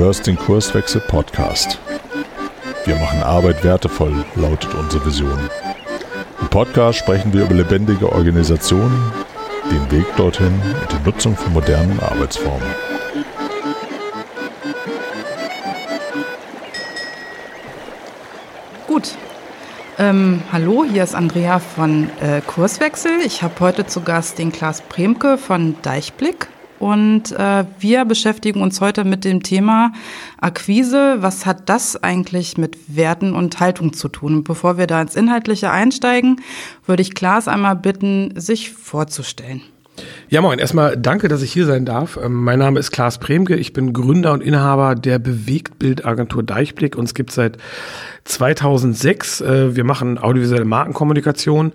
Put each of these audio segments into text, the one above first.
hörst den Kurswechsel Podcast. Wir machen Arbeit wertevoll, lautet unsere Vision. Im Podcast sprechen wir über lebendige Organisationen, den Weg dorthin und die Nutzung von modernen Arbeitsformen. Gut. Ähm, hallo, hier ist Andrea von äh, Kurswechsel. Ich habe heute zu Gast den Klaas Bremke von Deichblick. Und äh, wir beschäftigen uns heute mit dem Thema Akquise. Was hat das eigentlich mit Werten und Haltung zu tun? Und bevor wir da ins Inhaltliche einsteigen, würde ich Klaas einmal bitten, sich vorzustellen. Ja, moin. Erstmal danke, dass ich hier sein darf. Ähm, mein Name ist Klaas Premke. Ich bin Gründer und Inhaber der Bewegtbildagentur Deichblick. Uns gibt seit 2006. Äh, wir machen audiovisuelle Markenkommunikation.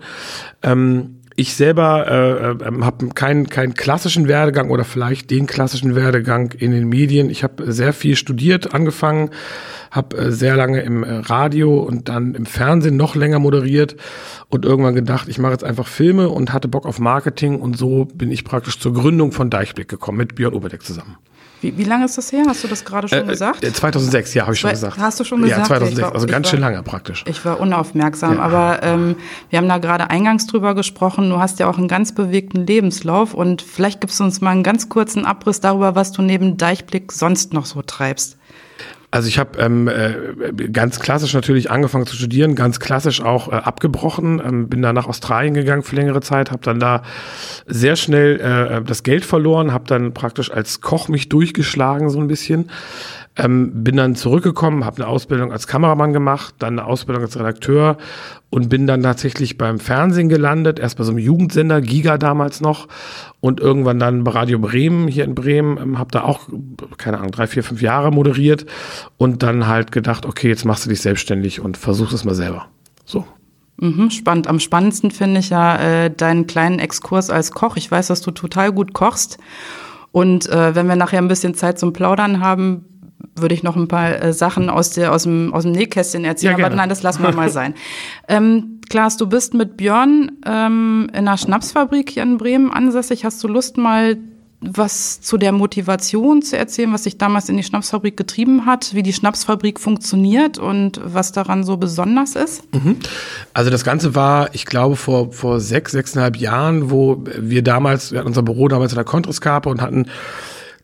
Ähm, ich selber äh, äh, habe keinen keinen klassischen Werdegang oder vielleicht den klassischen Werdegang in den Medien. Ich habe sehr viel studiert, angefangen, habe äh, sehr lange im äh, Radio und dann im Fernsehen noch länger moderiert und irgendwann gedacht, ich mache jetzt einfach Filme und hatte Bock auf Marketing und so bin ich praktisch zur Gründung von Deichblick gekommen mit Björn Oberdeck zusammen. Wie, wie lange ist das her? Hast du das gerade schon Äh, gesagt? äh, 2006, ja, habe ich schon gesagt. Hast du schon gesagt? Ja, 2006, Ich war- also ganz war- schön lange praktisch. Ich war unaufmerksam, Ja. aber ähm, wir haben da gerade eingangs drüber gesprochen. Du hast ja auch einen ganz bewegten Lebenslauf und vielleicht gibst du uns mal einen ganz kurzen Abriss darüber, was du neben Deichblick sonst noch so treibst. Also ich habe ähm, äh, ganz klassisch natürlich angefangen zu studieren, ganz klassisch auch äh, abgebrochen, ähm, bin dann nach Australien gegangen für längere Zeit, habe dann da sehr schnell äh, das Geld verloren, habe dann praktisch als Koch mich durchgeschlagen so ein bisschen, ähm, bin dann zurückgekommen, habe eine Ausbildung als Kameramann gemacht, dann eine Ausbildung als Redakteur und bin dann tatsächlich beim Fernsehen gelandet, erst bei so einem Jugendsender, Giga damals noch und irgendwann dann bei Radio Bremen hier in Bremen, ähm, habe da auch, keine Ahnung, drei, vier, fünf Jahre moderiert und dann halt gedacht, okay, jetzt machst du dich selbstständig und versuchst es mal selber. So. Mhm, spannend. Am spannendsten finde ich ja äh, deinen kleinen Exkurs als Koch. Ich weiß, dass du total gut kochst. Und äh, wenn wir nachher ein bisschen Zeit zum Plaudern haben, würde ich noch ein paar äh, Sachen aus, der, aus, dem, aus dem Nähkästchen erzählen. Ja, Aber nein, das lassen wir mal sein. ähm, Klaas, du bist mit Björn ähm, in einer Schnapsfabrik hier in Bremen ansässig. Hast du Lust, mal was zu der Motivation zu erzählen, was dich damals in die Schnapsfabrik getrieben hat, wie die Schnapsfabrik funktioniert und was daran so besonders ist? Also das Ganze war, ich glaube, vor, vor sechs, sechseinhalb Jahren, wo wir damals, wir hatten unser Büro damals in der Contreskape und hatten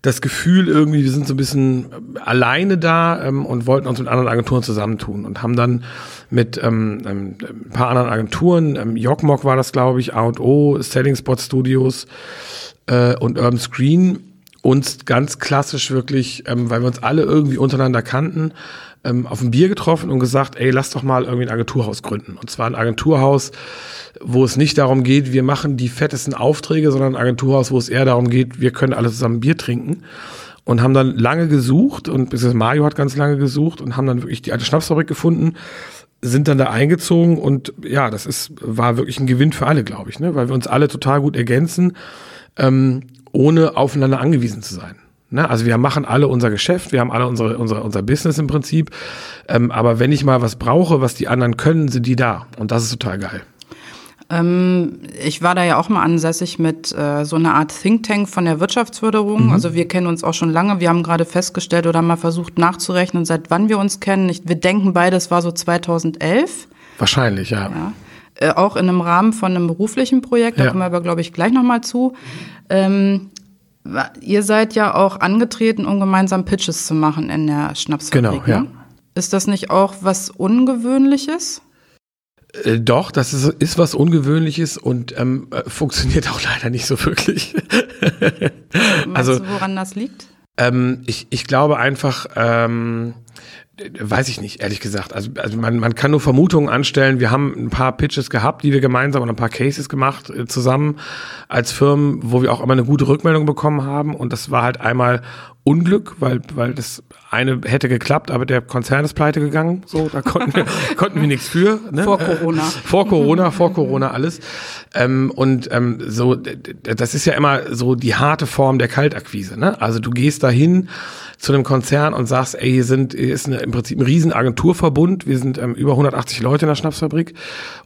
das Gefühl irgendwie, wir sind so ein bisschen alleine da ähm, und wollten uns mit anderen Agenturen zusammentun und haben dann mit ähm, ähm, ein paar anderen Agenturen, ähm, Jokmok war das, glaube ich, A&O, Selling Spot Studios äh, und Urban Screen uns ganz klassisch wirklich, ähm, weil wir uns alle irgendwie untereinander kannten, ähm, auf ein Bier getroffen und gesagt, ey, lass doch mal irgendwie ein Agenturhaus gründen. Und zwar ein Agenturhaus, wo es nicht darum geht, wir machen die fettesten Aufträge, sondern ein Agenturhaus, wo es eher darum geht, wir können alle zusammen Bier trinken. Und haben dann lange gesucht und bis Mario hat ganz lange gesucht und haben dann wirklich die alte Schnapsfabrik gefunden, sind dann da eingezogen und ja, das ist, war wirklich ein Gewinn für alle, glaube ich, ne? weil wir uns alle total gut ergänzen, ähm, ohne aufeinander angewiesen zu sein. Ne? Also wir machen alle unser Geschäft, wir haben alle unsere, unsere, unser Business im Prinzip, ähm, aber wenn ich mal was brauche, was die anderen können, sind die da und das ist total geil. Ähm, ich war da ja auch mal ansässig mit äh, so einer Art Think Tank von der Wirtschaftsförderung. Also wir kennen uns auch schon lange. Wir haben gerade festgestellt oder mal versucht nachzurechnen, seit wann wir uns kennen. Ich, wir denken beide, es war so 2011. Wahrscheinlich, ja. Ja. Äh, auch in einem Rahmen von einem beruflichen Projekt, da Ja. kommen wir aber, glaube ich, gleich nochmal zu. Ähm, ihr seid ja auch angetreten, um gemeinsam Pitches zu machen in der Schnapsfabrik. Genau, ja. Ne? Ist das nicht auch was Ungewöhnliches? Äh, doch, das ist, ist was Ungewöhnliches und ähm, äh, funktioniert auch leider nicht so wirklich. Weißt Also- du, woran das liegt? Ähm, ich, ich glaube einfach, ähm, äh, weiß ich nicht, ehrlich gesagt. Also, also man, man kann nur Vermutungen anstellen. Wir haben ein paar Pitches gehabt, die wir gemeinsam und ein paar Cases gemacht äh, zusammen als Firmen, wo wir auch immer eine gute Rückmeldung bekommen haben. Und das war halt einmal Unglück, weil, weil das eine hätte geklappt, aber der Konzern ist pleite gegangen. So, da konnten wir, konnten wir nichts für. Ne? Vor Corona. Vor Corona, vor Corona alles. Ähm, und ähm, so, das ist ja immer so die harte Form der Kaltakquise. Ne? Also du gehst dahin zu einem Konzern und sagst, ey, hier sind, hier ist eine, im Prinzip ein riesen Agenturverbund. Wir sind ähm, über 180 Leute in der Schnapsfabrik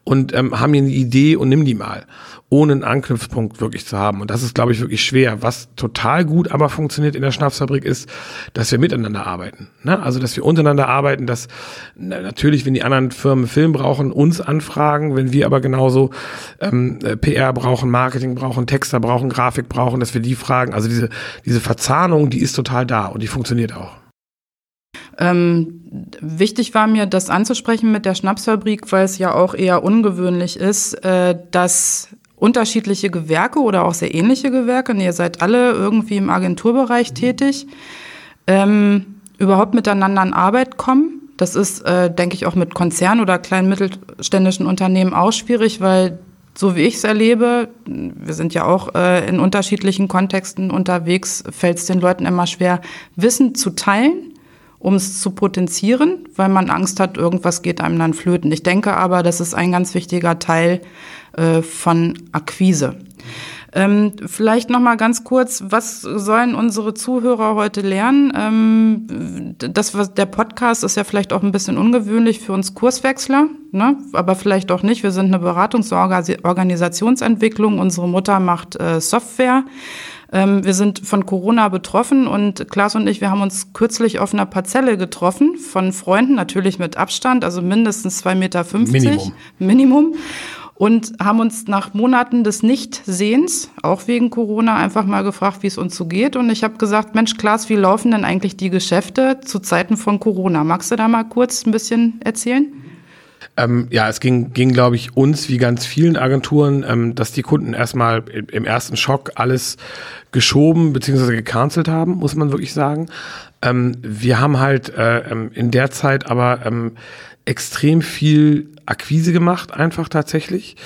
und ähm, haben hier eine Idee und nimm die mal, ohne einen Anknüpfpunkt wirklich zu haben. Und das ist, glaube ich, wirklich schwer. Was total gut aber funktioniert in der Schnapsfabrik Schnapsfabrik ist, dass wir miteinander arbeiten. Ne? Also dass wir untereinander arbeiten, dass na, natürlich, wenn die anderen Firmen Film brauchen, uns anfragen, wenn wir aber genauso ähm, äh, PR brauchen, Marketing brauchen, Texter brauchen, Grafik brauchen, dass wir die fragen. Also diese, diese Verzahnung, die ist total da und die funktioniert auch. Ähm, wichtig war mir, das anzusprechen mit der Schnapsfabrik, weil es ja auch eher ungewöhnlich ist, äh, dass unterschiedliche Gewerke oder auch sehr ähnliche Gewerke, und ihr seid alle irgendwie im Agenturbereich tätig, ähm, überhaupt miteinander in Arbeit kommen. Das ist, äh, denke ich, auch mit Konzernen oder kleinen mittelständischen Unternehmen auch schwierig, weil so wie ich es erlebe, wir sind ja auch äh, in unterschiedlichen Kontexten unterwegs, fällt es den Leuten immer schwer, Wissen zu teilen um es zu potenzieren, weil man Angst hat, irgendwas geht einem dann flöten. Ich denke aber, das ist ein ganz wichtiger Teil äh, von Akquise. Ähm, vielleicht noch mal ganz kurz, was sollen unsere Zuhörer heute lernen? Ähm, das, was der Podcast ist ja vielleicht auch ein bisschen ungewöhnlich für uns Kurswechsler, ne? aber vielleicht auch nicht. Wir sind eine Beratungsorganisationsentwicklung. Unsere Mutter macht äh, Software. Ähm, wir sind von Corona betroffen und Klaas und ich, wir haben uns kürzlich auf einer Parzelle getroffen von Freunden, natürlich mit Abstand, also mindestens zwei Meter. Minimum. Minimum. Und haben uns nach Monaten des Nichtsehens, auch wegen Corona, einfach mal gefragt, wie es uns so geht. Und ich habe gesagt, Mensch, Klaas, wie laufen denn eigentlich die Geschäfte zu Zeiten von Corona? Magst du da mal kurz ein bisschen erzählen? Ähm, ja, es ging, ging glaube ich, uns wie ganz vielen Agenturen, ähm, dass die Kunden erstmal im ersten Schock alles geschoben bzw. gecancelt haben, muss man wirklich sagen. Ähm, wir haben halt äh, ähm, in der Zeit aber ähm, extrem viel Akquise gemacht, einfach tatsächlich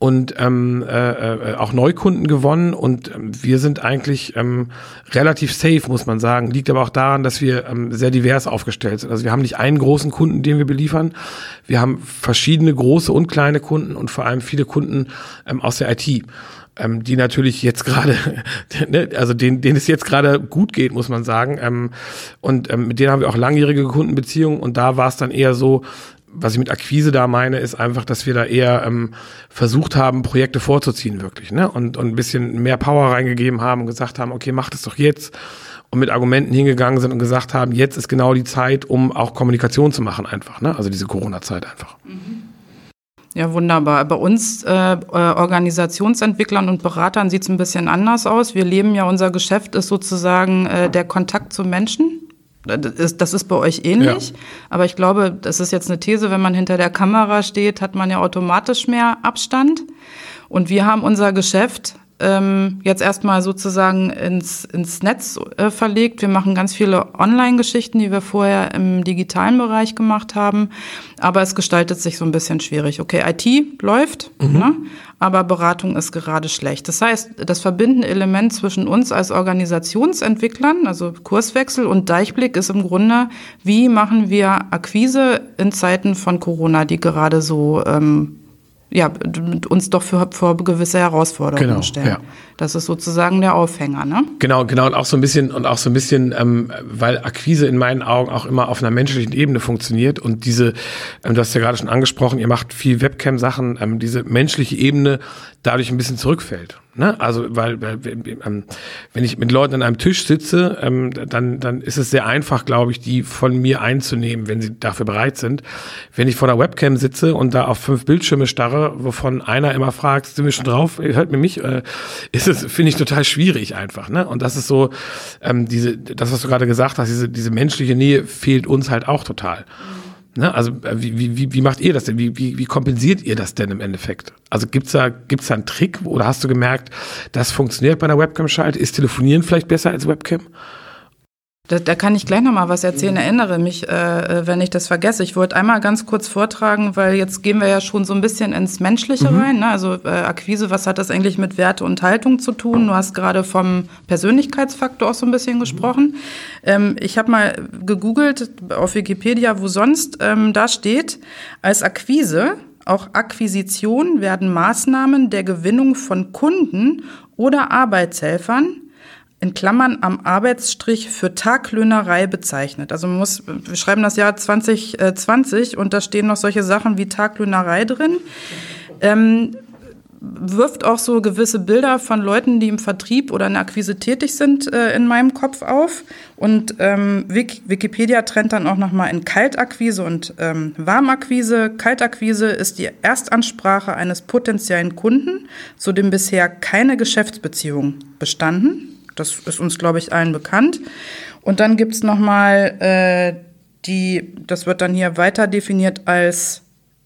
und ähm, äh, äh, auch Neukunden gewonnen und ähm, wir sind eigentlich ähm, relativ safe, muss man sagen. Liegt aber auch daran, dass wir ähm, sehr divers aufgestellt sind. Also wir haben nicht einen großen Kunden, den wir beliefern. Wir haben verschiedene große und kleine Kunden und vor allem viele Kunden ähm, aus der IT. Ähm, die natürlich jetzt gerade, ne, also denen, denen es jetzt gerade gut geht, muss man sagen. Ähm, und ähm, mit denen haben wir auch langjährige Kundenbeziehungen und da war es dann eher so, was ich mit Akquise da meine, ist einfach, dass wir da eher ähm, versucht haben, Projekte vorzuziehen, wirklich, ne? Und, und ein bisschen mehr Power reingegeben haben und gesagt haben, okay, macht es doch jetzt. Und mit Argumenten hingegangen sind und gesagt haben, jetzt ist genau die Zeit, um auch Kommunikation zu machen, einfach, ne? Also diese Corona-Zeit einfach. Ja, wunderbar. Bei uns äh, äh Organisationsentwicklern und Beratern sieht es ein bisschen anders aus. Wir leben ja, unser Geschäft ist sozusagen äh, der Kontakt zu Menschen. Das ist, das ist bei euch ähnlich, ja. aber ich glaube, das ist jetzt eine These, wenn man hinter der Kamera steht, hat man ja automatisch mehr Abstand. Und wir haben unser Geschäft ähm, jetzt erstmal sozusagen ins, ins Netz äh, verlegt. Wir machen ganz viele Online-Geschichten, die wir vorher im digitalen Bereich gemacht haben. Aber es gestaltet sich so ein bisschen schwierig. Okay, IT läuft, mhm. ne? aber Beratung ist gerade schlecht. Das heißt, das verbindende Element zwischen uns als Organisationsentwicklern, also Kurswechsel und Deichblick ist im Grunde, wie machen wir Akquise in Zeiten von Corona, die gerade so ähm, ja, uns doch für, vor gewisse Herausforderungen genau, stellen. Ja. Das ist sozusagen der Aufhänger, ne? Genau, genau. Und auch so ein bisschen, und auch so ein bisschen, ähm, weil Akquise in meinen Augen auch immer auf einer menschlichen Ebene funktioniert. Und diese, ähm, du hast ja gerade schon angesprochen, ihr macht viel Webcam-Sachen, ähm, diese menschliche Ebene dadurch ein bisschen zurückfällt. Ne? Also, weil, weil ähm, wenn ich mit Leuten an einem Tisch sitze, ähm, dann, dann ist es sehr einfach, glaube ich, die von mir einzunehmen, wenn sie dafür bereit sind. Wenn ich vor der Webcam sitze und da auf fünf Bildschirme starre, wovon einer immer fragt, sind wir schon drauf, hört mir mich, äh, ist es, finde ich, total schwierig einfach. Ne? Und das ist so, ähm, diese, das, was du gerade gesagt hast, diese, diese menschliche Nähe fehlt uns halt auch total. Mhm. Ne? Also äh, wie, wie, wie macht ihr das denn? Wie, wie, wie kompensiert ihr das denn im Endeffekt? Also gibt's da, gibt's da einen Trick oder hast du gemerkt, das funktioniert bei einer Webcam-Schalte? Ist Telefonieren vielleicht besser als Webcam? Da, da kann ich gleich noch mal was erzählen. Erinnere mich, äh, äh, wenn ich das vergesse. Ich wollte einmal ganz kurz vortragen, weil jetzt gehen wir ja schon so ein bisschen ins Menschliche mhm. rein. Ne? Also äh, Akquise, was hat das eigentlich mit Werte und Haltung zu tun? Du hast gerade vom Persönlichkeitsfaktor auch so ein bisschen gesprochen. Ähm, ich habe mal gegoogelt auf Wikipedia, wo sonst ähm, da steht, als Akquise auch Akquisition werden Maßnahmen der Gewinnung von Kunden oder Arbeitshelfern in Klammern am Arbeitsstrich für Taglöhnerei bezeichnet. Also man muss, wir schreiben das Jahr 2020 und da stehen noch solche Sachen wie Taglöhnerei drin. Ähm, wirft auch so gewisse Bilder von Leuten, die im Vertrieb oder in der Akquise tätig sind, äh, in meinem Kopf auf. Und ähm, Wikipedia trennt dann auch nochmal in Kaltakquise und ähm, Warmakquise. Kaltakquise ist die Erstansprache eines potenziellen Kunden, zu dem bisher keine Geschäftsbeziehung bestanden. Das ist uns, glaube ich, allen bekannt. Und dann gibt's nochmal äh, die, das wird dann hier weiter definiert als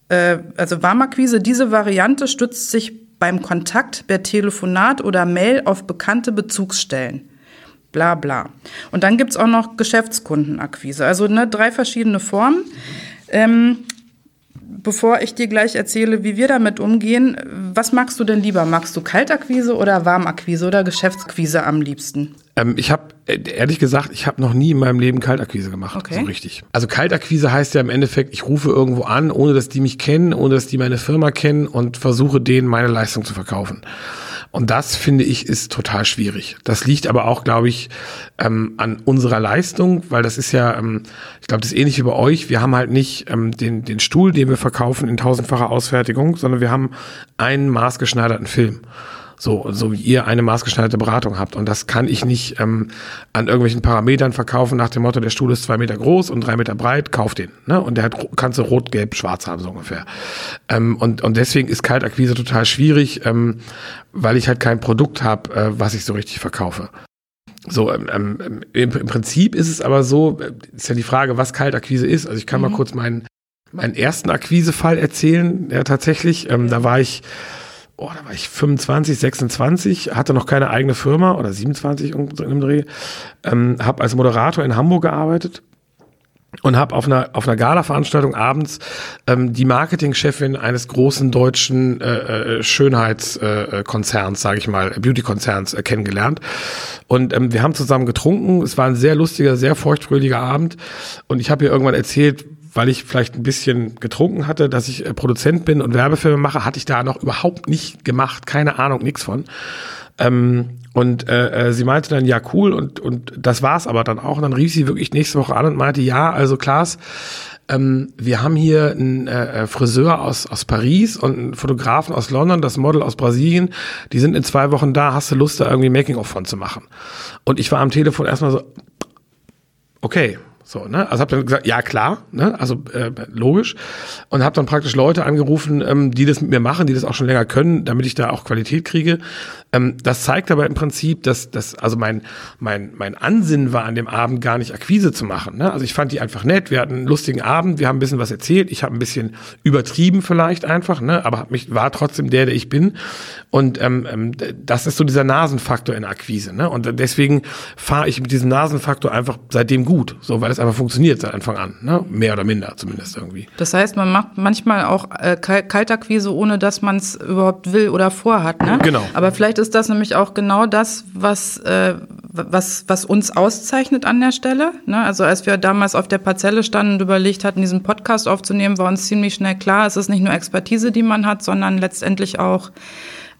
äh, also Warmakquise. Diese Variante stützt sich beim Kontakt per Telefonat oder Mail auf bekannte Bezugsstellen. Bla bla. Und dann gibt es auch noch Geschäftskundenakquise. Also ne, drei verschiedene Formen. Ähm, bevor ich dir gleich erzähle, wie wir damit umgehen, was magst du denn lieber? Magst du Kaltakquise oder Warmakquise oder Geschäftsakquise am liebsten? Ähm, ich habe äh, ehrlich gesagt, ich habe noch nie in meinem Leben Kaltakquise gemacht, okay. so richtig. Also Kaltakquise heißt ja im Endeffekt, ich rufe irgendwo an, ohne dass die mich kennen, ohne dass die meine Firma kennen und versuche denen meine Leistung zu verkaufen. Und das finde ich ist total schwierig. Das liegt aber auch, glaube ich, ähm, an unserer Leistung, weil das ist ja, ähm, ich glaube, das ist ähnlich wie bei euch. Wir haben halt nicht ähm, den, den Stuhl, den wir verkaufen in tausendfacher Ausfertigung, sondern wir haben einen maßgeschneiderten Film. So, so wie ihr eine maßgeschneiderte Beratung habt. Und das kann ich nicht ähm, an irgendwelchen Parametern verkaufen nach dem Motto, der Stuhl ist zwei Meter groß und drei Meter breit, kauf den. Ne? Und der hat, kannst du rot, gelb, schwarz haben, so ungefähr. Ähm, und, und deswegen ist Kaltakquise total schwierig, ähm, weil ich halt kein Produkt habe, äh, was ich so richtig verkaufe. So, ähm, ähm, im, im, Prinzip ist es aber so, äh, ist ja die Frage, was Kaltakquise ist. Also ich kann mhm. mal kurz meinen, meinen ersten Akquisefall erzählen. Ja, tatsächlich, ähm, da war ich oh, da war ich 25, 26, hatte noch keine eigene Firma oder 27 in einem Dreh, ähm, habe als Moderator in Hamburg gearbeitet und habe auf einer auf einer Gala-Veranstaltung abends ähm, die Marketingchefin eines großen deutschen äh, äh Schönheitskonzerns, äh, sage ich mal, Beauty-Konzerns äh, kennengelernt. Und ähm, wir haben zusammen getrunken. Es war ein sehr lustiger, sehr feuchtfröhlicher Abend. Und ich habe ihr irgendwann erzählt, weil ich vielleicht ein bisschen getrunken hatte, dass ich äh, Produzent bin und Werbefilme mache, hatte ich da noch überhaupt nicht gemacht, keine Ahnung, nichts von. Ähm, und äh, äh, sie meinte dann, ja, cool, und, und das war's aber dann auch. Und dann rief sie wirklich nächste Woche an und meinte, ja, also Klaas, ähm, wir haben hier einen äh, äh, Friseur aus, aus Paris und einen Fotografen aus London, das Model aus Brasilien, die sind in zwei Wochen da, hast du Lust, da irgendwie Making-of von zu machen? Und ich war am Telefon erstmal so, okay, so, ne? Also habe dann gesagt, ja klar, ne? Also äh, logisch. Und habe dann praktisch Leute angerufen, ähm, die das mit mir machen, die das auch schon länger können, damit ich da auch Qualität kriege. Ähm, das zeigt aber im Prinzip, dass, dass also mein, mein, mein Ansinnen war, an dem Abend gar nicht Akquise zu machen. Ne? Also ich fand die einfach nett, wir hatten einen lustigen Abend, wir haben ein bisschen was erzählt, ich habe ein bisschen übertrieben vielleicht einfach, ne? aber mich war trotzdem der, der ich bin. Und ähm, ähm, das ist so dieser Nasenfaktor in Akquise. Ne? Und deswegen fahre ich mit diesem Nasenfaktor einfach seitdem gut, so weil es einfach funktioniert seit Anfang an. Ne? Mehr oder minder zumindest irgendwie. Das heißt, man macht manchmal auch äh, Kaltakquise, ohne dass man es überhaupt will oder vorhat. Ne? Genau. Aber vielleicht ist das nämlich auch genau das, was, äh, was, was uns auszeichnet an der Stelle. Ne? Also als wir damals auf der Parzelle standen und überlegt hatten, diesen Podcast aufzunehmen, war uns ziemlich schnell klar, es ist nicht nur Expertise, die man hat, sondern letztendlich auch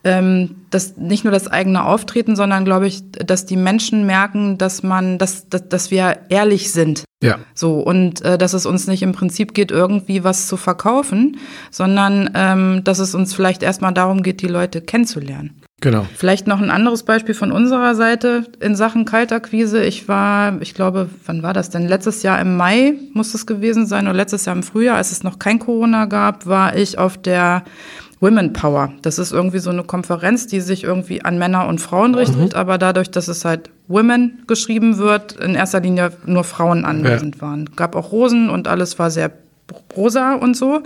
ähm, das nicht nur das eigene Auftreten, sondern glaube ich, dass die Menschen merken, dass man, dass, dass, dass wir ehrlich sind. Ja. So, und äh, dass es uns nicht im Prinzip geht, irgendwie was zu verkaufen, sondern ähm, dass es uns vielleicht erstmal darum geht, die Leute kennenzulernen. Genau. Vielleicht noch ein anderes Beispiel von unserer Seite in Sachen Kaltakquise. Ich war, ich glaube, wann war das denn? Letztes Jahr im Mai muss es gewesen sein oder letztes Jahr im Frühjahr, als es noch kein Corona gab, war ich auf der Women Power. Das ist irgendwie so eine Konferenz, die sich irgendwie an Männer und Frauen richtet, mhm. aber dadurch, dass es halt Women geschrieben wird, in erster Linie nur Frauen anwesend ja. waren. Gab auch Rosen und alles war sehr rosa und so.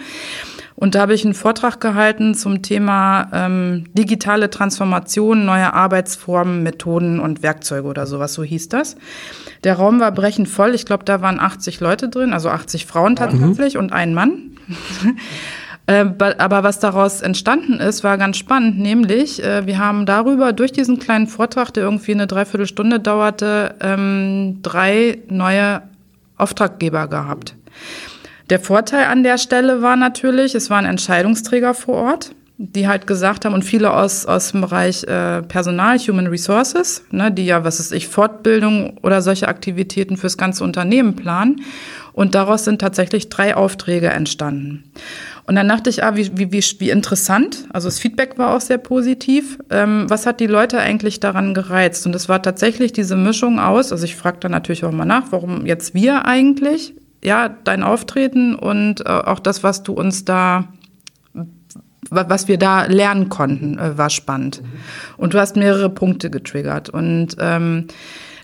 Und da habe ich einen Vortrag gehalten zum Thema ähm, digitale Transformation, neue Arbeitsformen, Methoden und Werkzeuge oder sowas, so hieß das. Der Raum war brechend voll. Ich glaube, da waren 80 Leute drin, also 80 Frauen tatsächlich mhm. und ein Mann. Äh, aber was daraus entstanden ist, war ganz spannend, nämlich äh, wir haben darüber durch diesen kleinen Vortrag, der irgendwie eine Dreiviertelstunde dauerte, ähm, drei neue Auftraggeber gehabt. Der Vorteil an der Stelle war natürlich, es waren Entscheidungsträger vor Ort, die halt gesagt haben, und viele aus, aus dem Bereich äh, Personal, Human Resources, ne, die ja, was ist ich, Fortbildung oder solche Aktivitäten fürs ganze Unternehmen planen. Und daraus sind tatsächlich drei Aufträge entstanden. Und dann dachte ich, ah, wie, wie, wie, wie interessant. Also das Feedback war auch sehr positiv. Ähm, was hat die Leute eigentlich daran gereizt? Und es war tatsächlich diese Mischung aus, also ich frage dann natürlich auch mal nach, warum jetzt wir eigentlich? Ja, dein Auftreten und äh, auch das, was du uns da was wir da lernen konnten, äh, war spannend. Und du hast mehrere Punkte getriggert. Und ähm,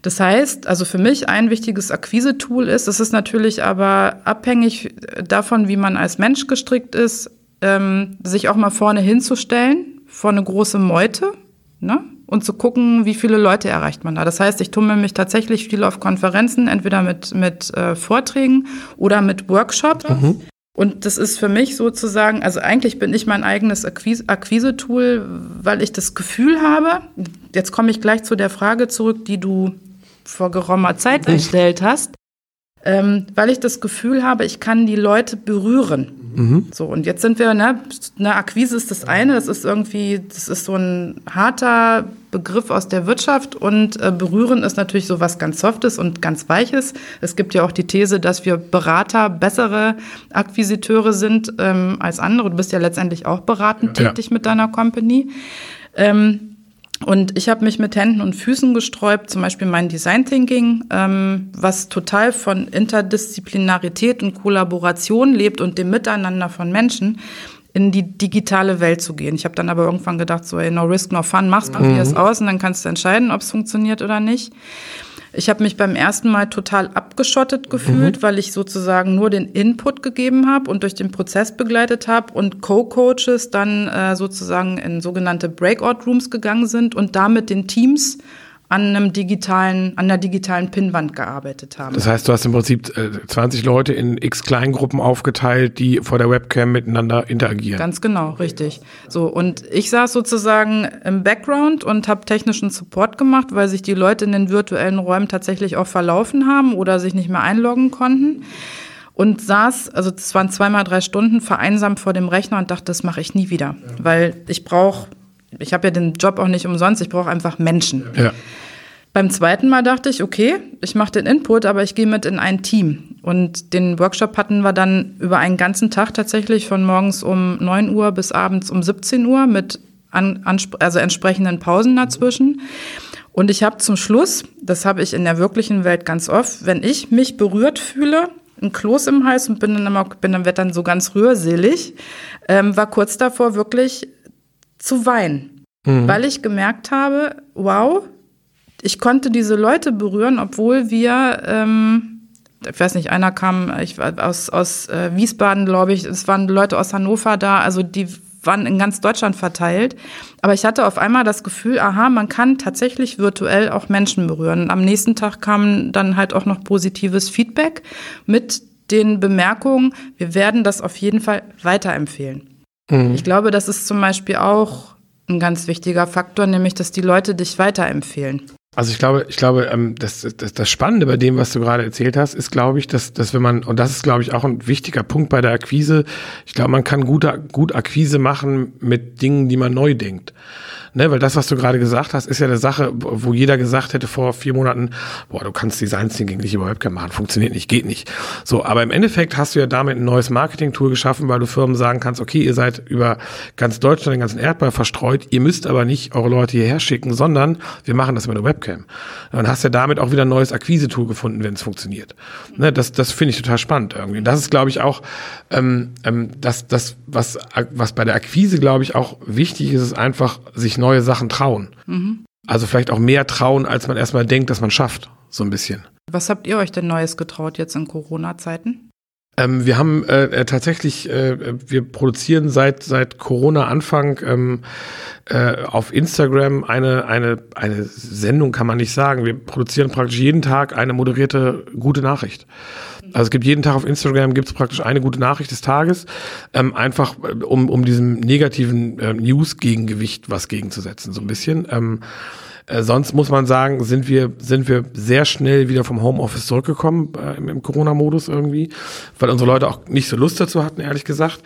das heißt, also für mich ein wichtiges Akquise-Tool ist, es ist natürlich aber abhängig davon, wie man als Mensch gestrickt ist, ähm, sich auch mal vorne hinzustellen, vor eine große Meute, ne? Und zu gucken, wie viele Leute erreicht man da. Das heißt, ich tummel mich tatsächlich viel auf Konferenzen, entweder mit, mit äh, Vorträgen oder mit Workshops. Mhm. Und das ist für mich sozusagen, also eigentlich bin ich mein eigenes Akquise-Tool, weil ich das Gefühl habe, jetzt komme ich gleich zu der Frage zurück, die du vor geraumer Zeit gestellt hast, ähm, weil ich das Gefühl habe, ich kann die Leute berühren. Mhm. So, und jetzt sind wir, ne, eine Akquise ist das eine, das ist irgendwie, das ist so ein harter Begriff aus der Wirtschaft und äh, berühren ist natürlich so was ganz Softes und ganz Weiches. Es gibt ja auch die These, dass wir Berater bessere Akquisiteure sind ähm, als andere. Du bist ja letztendlich auch beratend ja. tätig mit deiner Company. Ähm, und ich habe mich mit Händen und Füßen gesträubt, zum Beispiel mein Design Thinking, ähm, was total von Interdisziplinarität und Kollaboration lebt und dem Miteinander von Menschen in die digitale Welt zu gehen. Ich habe dann aber irgendwann gedacht, so, ey, no risk, no fun, machst, probier es mhm. aus und dann kannst du entscheiden, ob es funktioniert oder nicht. Ich habe mich beim ersten Mal total abgeschottet gefühlt, mhm. weil ich sozusagen nur den Input gegeben habe und durch den Prozess begleitet habe und Co-Coaches dann äh, sozusagen in sogenannte Breakout-Rooms gegangen sind und damit den Teams an einem digitalen, an der digitalen Pinnwand gearbeitet haben. Das heißt, du hast im Prinzip 20 äh, Leute in x Kleingruppen aufgeteilt, die vor der Webcam miteinander interagieren. Ganz genau, richtig. So und ich saß sozusagen im Background und habe technischen Support gemacht, weil sich die Leute in den virtuellen Räumen tatsächlich auch verlaufen haben oder sich nicht mehr einloggen konnten und saß, also es waren zweimal drei Stunden, vereinsamt vor dem Rechner und dachte, das mache ich nie wieder, ja. weil ich brauche ich habe ja den Job auch nicht umsonst, ich brauche einfach Menschen. Ja. Beim zweiten Mal dachte ich, okay, ich mache den Input, aber ich gehe mit in ein Team. Und den Workshop hatten wir dann über einen ganzen Tag tatsächlich von morgens um 9 Uhr bis abends um 17 Uhr mit an, also entsprechenden Pausen dazwischen. Und ich habe zum Schluss, das habe ich in der wirklichen Welt ganz oft, wenn ich mich berührt fühle, ein Kloß im Hals und bin dann immer, bin dann, werd dann so ganz rührselig, ähm, war kurz davor wirklich zu weinen, mhm. weil ich gemerkt habe, wow, ich konnte diese Leute berühren, obwohl wir, ähm, ich weiß nicht, einer kam ich, aus, aus äh, Wiesbaden, glaube ich, es waren Leute aus Hannover da, also die waren in ganz Deutschland verteilt. Aber ich hatte auf einmal das Gefühl, aha, man kann tatsächlich virtuell auch Menschen berühren. Am nächsten Tag kam dann halt auch noch positives Feedback mit den Bemerkungen, wir werden das auf jeden Fall weiterempfehlen. Mhm. Ich glaube, das ist zum Beispiel auch ein ganz wichtiger Faktor, nämlich, dass die Leute dich weiterempfehlen. Also ich glaube, ich glaube, ähm, das, das, das Spannende bei dem, was du gerade erzählt hast, ist, glaube ich, dass, dass wenn man, und das ist, glaube ich, auch ein wichtiger Punkt bei der Akquise, ich glaube, man kann gut, gut Akquise machen mit Dingen, die man neu denkt. Ne, weil das, was du gerade gesagt hast, ist ja eine Sache, wo jeder gesagt hätte vor vier Monaten, boah, du kannst Design Thinking nicht über Webcam machen, funktioniert nicht, geht nicht. So, aber im Endeffekt hast du ja damit ein neues Marketing-Tool geschaffen, weil du Firmen sagen kannst, okay, ihr seid über ganz Deutschland, den ganzen Erdball verstreut, ihr müsst aber nicht eure Leute hierher schicken, sondern wir machen das mit der Webcam. Dann hast du ja damit auch wieder ein neues Akquise-Tool gefunden, wenn es funktioniert. Ne, das das finde ich total spannend irgendwie. Und das ist, glaube ich, auch ähm, ähm, das, das was, was bei der Akquise, glaube ich, auch wichtig ist, ist einfach, sich neue Sachen trauen. Mhm. Also vielleicht auch mehr trauen, als man erstmal denkt, dass man schafft. So ein bisschen. Was habt ihr euch denn Neues getraut jetzt in Corona-Zeiten? Ähm, wir haben äh, äh, tatsächlich, äh, wir produzieren seit seit Corona-Anfang ähm, äh, auf Instagram eine eine eine Sendung, kann man nicht sagen. Wir produzieren praktisch jeden Tag eine moderierte gute Nachricht. Also es gibt jeden Tag auf Instagram gibt es praktisch eine gute Nachricht des Tages, ähm, einfach äh, um, um diesem negativen äh, News-Gegengewicht was gegenzusetzen, so ein bisschen. Äh, sonst muss man sagen, sind wir, sind wir sehr schnell wieder vom Homeoffice zurückgekommen äh, im, im Corona-Modus irgendwie, weil unsere Leute auch nicht so Lust dazu hatten, ehrlich gesagt.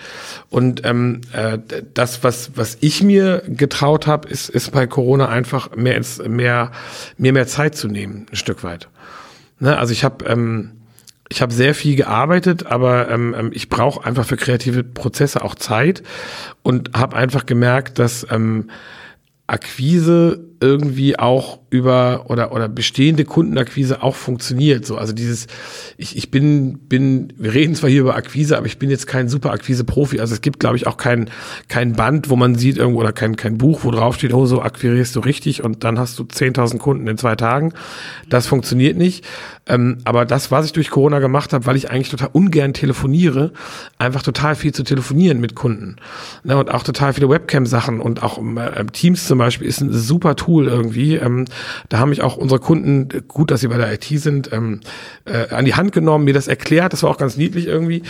Und ähm, äh, das, was, was ich mir getraut habe, ist, ist bei Corona einfach mehr, ins, mehr, mehr, mehr Zeit zu nehmen, ein Stück weit. Ne? Also ich habe ähm, ich habe sehr viel gearbeitet, aber ähm, ähm ich brauche einfach für kreative Prozesse auch Zeit und habe einfach gemerkt, dass ähm, Akquise irgendwie auch über oder oder bestehende Kundenakquise auch funktioniert. So, also dieses, ich, ich bin, bin, wir reden zwar hier über Akquise, aber ich bin jetzt kein super Akquise-Profi. Also es gibt, glaube ich, auch kein, kein Band, wo man sieht irgendwo oder kein, kein Buch, wo drauf steht, oh, so akquirierst du richtig und dann hast du 10.000 Kunden in zwei Tagen. Das funktioniert nicht. Ähm, aber das, was ich durch Corona gemacht habe, weil ich eigentlich total ungern telefoniere, einfach total viel zu telefonieren mit Kunden. Ne, und auch total viele Webcam-Sachen und auch äh, Teams zum Beispiel ist ein super Tool irgendwie. Ähm, da haben mich auch unsere Kunden, gut, dass sie bei der IT sind, ähm, äh, an die Hand genommen, mir das erklärt. Das war auch ganz niedlich irgendwie.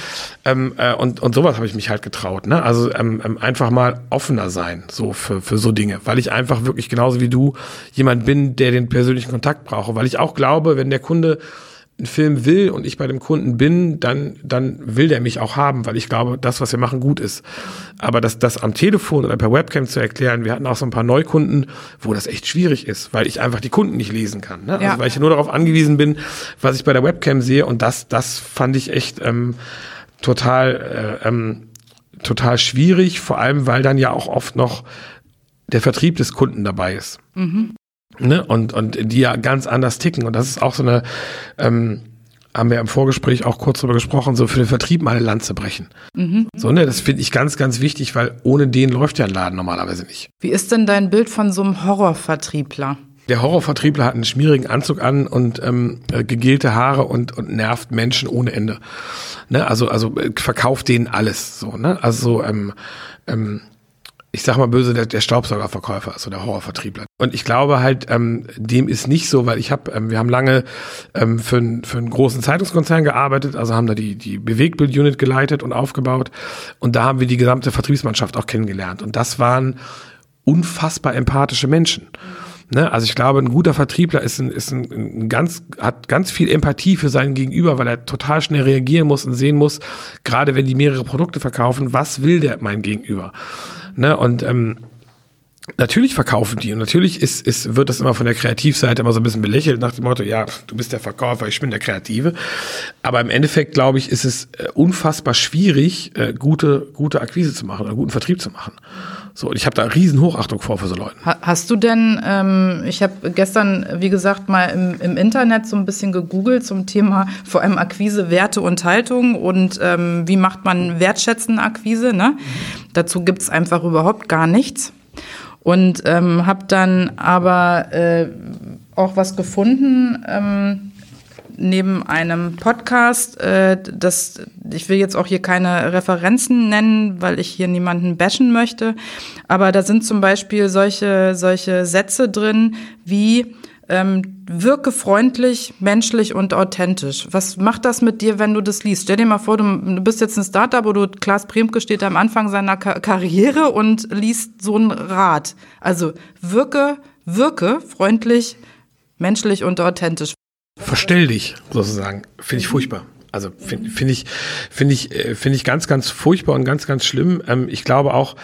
Ähm, äh, und, und sowas habe ich mich halt getraut. Ne? Also ähm, ähm, einfach mal offener sein, so für, für so Dinge. Weil ich einfach wirklich genauso wie du jemand bin, der den persönlichen Kontakt brauche. Weil ich auch glaube, wenn der Kunde einen Film will und ich bei dem Kunden bin, dann, dann will der mich auch haben, weil ich glaube, das, was wir machen, gut ist. Aber das, das am Telefon oder per Webcam zu erklären, wir hatten auch so ein paar Neukunden, wo das echt schwierig ist, weil ich einfach die Kunden nicht lesen kann. Ne? Also ja. weil ich nur darauf angewiesen bin, was ich bei der Webcam sehe und das, das fand ich echt ähm, total, äh, ähm, total schwierig, vor allem, weil dann ja auch oft noch der Vertrieb des Kunden dabei ist. Mhm. Ne? Und, und die ja ganz anders ticken. Und das ist auch so eine, ähm, haben wir im Vorgespräch auch kurz drüber gesprochen, so für den Vertrieb mal eine Lanze brechen. Mhm. So, ne, das finde ich ganz, ganz wichtig, weil ohne den läuft ja ein Laden normalerweise nicht. Wie ist denn dein Bild von so einem Horrorvertriebler? Der Horrorvertriebler hat einen schmierigen Anzug an und ähm, äh, gegelte Haare und, und nervt Menschen ohne Ende. Ne? Also, also äh, verkauft denen alles so, ne? Also ähm, ähm, ich sag mal böse, der, der Staubsaugerverkäufer, also der Horrorvertriebler. Und ich glaube halt, ähm, dem ist nicht so, weil ich habe, ähm, wir haben lange ähm, für, für einen großen Zeitungskonzern gearbeitet, also haben da die, die Bewegtbild-Unit geleitet und aufgebaut. Und da haben wir die gesamte Vertriebsmannschaft auch kennengelernt. Und das waren unfassbar empathische Menschen. Ne? Also ich glaube, ein guter Vertriebler ist ein, ist ein, ein ganz, hat ganz viel Empathie für seinen Gegenüber, weil er total schnell reagieren muss und sehen muss, gerade wenn die mehrere Produkte verkaufen, was will der mein Gegenüber? Ne? Und ähm, Natürlich verkaufen die und natürlich ist, ist, wird das immer von der Kreativseite immer so ein bisschen belächelt nach dem Motto, ja, du bist der Verkäufer, ich bin der Kreative. Aber im Endeffekt, glaube ich, ist es äh, unfassbar schwierig, äh, gute, gute Akquise zu machen oder guten Vertrieb zu machen. So, und ich habe da riesen Hochachtung vor für so Leute. Hast du denn, ähm, ich habe gestern, wie gesagt, mal im, im, Internet so ein bisschen gegoogelt zum Thema vor allem Akquise, Werte und Haltung und ähm, wie macht man wertschätzende Akquise. Ne? Mhm. Dazu gibt's einfach überhaupt gar nichts. Und ähm, habe dann aber äh, auch was gefunden ähm, neben einem Podcast. Äh, das, ich will jetzt auch hier keine Referenzen nennen, weil ich hier niemanden bashen möchte. Aber da sind zum Beispiel solche, solche Sätze drin wie ähm, wirke freundlich, menschlich und authentisch. Was macht das mit dir, wenn du das liest? Stell dir mal vor, du, bist jetzt ein Startup oder Klaas Premke steht am Anfang seiner Ka Karriere und liest so ein Rat. Also wirke, wirke freundlich, menschlich und authentisch. Verstell dich, sozusagen. Finde ich furchtbar. Also finde find ich, finde ich, äh, finde ich ganz, ganz furchtbar und ganz, ganz schlimm. Ähm, ich glaube auch,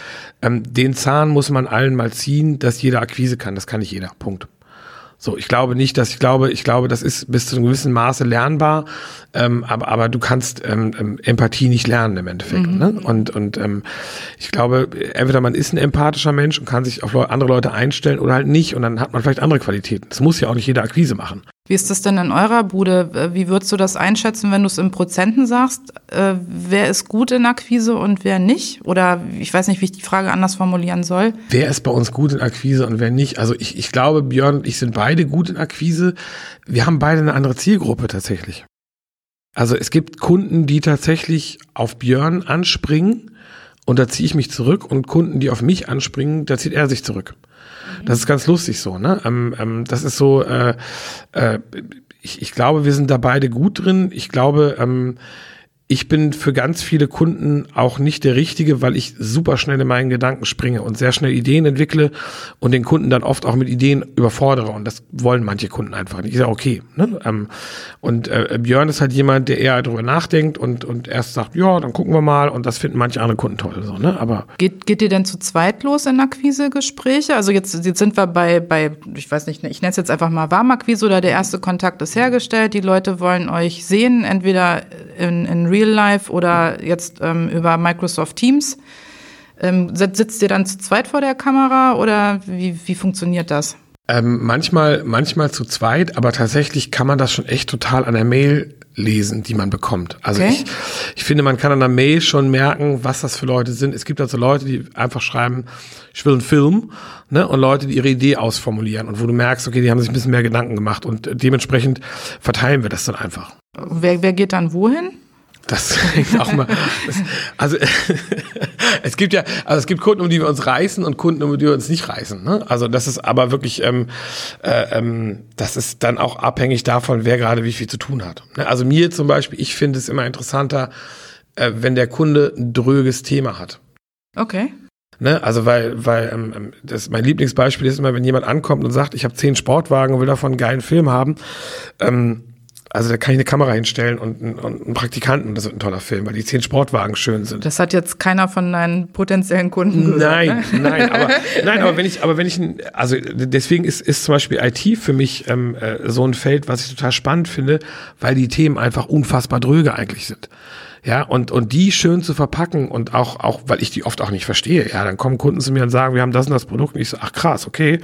ähm, den Zahn muss man allen mal ziehen, dass jeder Akquise kann. Das kann nicht jeder. Punkt. So, ich glaube nicht, dass ich glaube, ich glaube, das ist bis zu einem gewissen Maße lernbar, ähm, aber, aber du kannst ähm, ähm, Empathie nicht lernen im Endeffekt. Mhm. Ne? Und, und ähm, ich glaube, entweder man ist ein empathischer Mensch und kann sich auf andere Leute einstellen oder halt nicht und dann hat man vielleicht andere Qualitäten. Das muss ja auch nicht jede Akquise machen. Wie ist das denn in eurer Bude? Wie würdest du das einschätzen, wenn du es in Prozenten sagst? Äh, wer ist gut in Akquise und wer nicht? Oder ich weiß nicht, wie ich die Frage anders formulieren soll. Wer ist bei uns gut in Akquise und wer nicht? Also ich, ich glaube, Björn und ich sind beide gut in Akquise. Wir haben beide eine andere Zielgruppe tatsächlich. Also es gibt Kunden, die tatsächlich auf Björn anspringen und da ziehe ich mich zurück und Kunden, die auf mich anspringen, da zieht er sich zurück. Das ist ganz lustig so, ne? Ähm, ähm, das ist so, äh, äh, ich, ich glaube, wir sind da beide gut drin. Ich glaube, ähm, ich bin für ganz viele Kunden auch nicht der Richtige, weil ich super schnell in meinen Gedanken springe und sehr schnell Ideen entwickle und den Kunden dann oft auch mit Ideen überfordere. Und das wollen manche Kunden einfach nicht. Ich sage, okay. Ne? Ähm, und äh, Björn ist halt jemand, der eher darüber nachdenkt und, und erst sagt, ja, dann gucken wir mal. Und das finden manche andere Kunden toll. So, ne? Aber geht, geht ihr denn zu zweit los in Akquisegespräche? Also jetzt, jetzt sind wir bei, bei, ich weiß nicht, ich nenne es jetzt einfach mal Warmakquise oder der erste Kontakt ist hergestellt. Die Leute wollen euch sehen, entweder in, in Real Life oder jetzt ähm, über Microsoft Teams. Ähm, sitzt ihr dann zu zweit vor der Kamera oder wie, wie funktioniert das? Ähm, manchmal, manchmal zu zweit, aber tatsächlich kann man das schon echt total an der Mail lesen, die man bekommt. Also okay. ich, ich finde, man kann an der Mail schon merken, was das für Leute sind. Es gibt also Leute, die einfach schreiben, ich will einen Film, ne, und Leute, die ihre Idee ausformulieren und wo du merkst, okay, die haben sich ein bisschen mehr Gedanken gemacht und dementsprechend verteilen wir das dann einfach. Wer, wer geht dann wohin? Das hängt auch mal. Das, also es gibt ja, also es gibt Kunden, um die wir uns reißen und Kunden, um die wir uns nicht reißen. Ne? Also das ist aber wirklich, ähm, äh, ähm, das ist dann auch abhängig davon, wer gerade wie viel zu tun hat. Ne? Also mir zum Beispiel, ich finde es immer interessanter, äh, wenn der Kunde ein dröges Thema hat. Okay. Ne, also weil, weil ähm, ähm das mein Lieblingsbeispiel ist immer, wenn jemand ankommt und sagt, ich habe zehn Sportwagen und will davon einen geilen Film haben. Ähm, also da kann ich eine Kamera hinstellen und, und einen Praktikanten, das wird ein toller Film, weil die zehn Sportwagen schön sind. Das hat jetzt keiner von deinen potenziellen Kunden gesagt. Nein, ne? nein, aber nein, aber wenn ich, aber wenn ich, also deswegen ist, ist zum Beispiel IT für mich ähm, äh, so ein Feld, was ich total spannend finde, weil die Themen einfach unfassbar dröge eigentlich sind. Ja, und, und die schön zu verpacken und auch, auch, weil ich die oft auch nicht verstehe. Ja, dann kommen Kunden zu mir und sagen, wir haben das und das Produkt. Und ich so, ach krass, okay,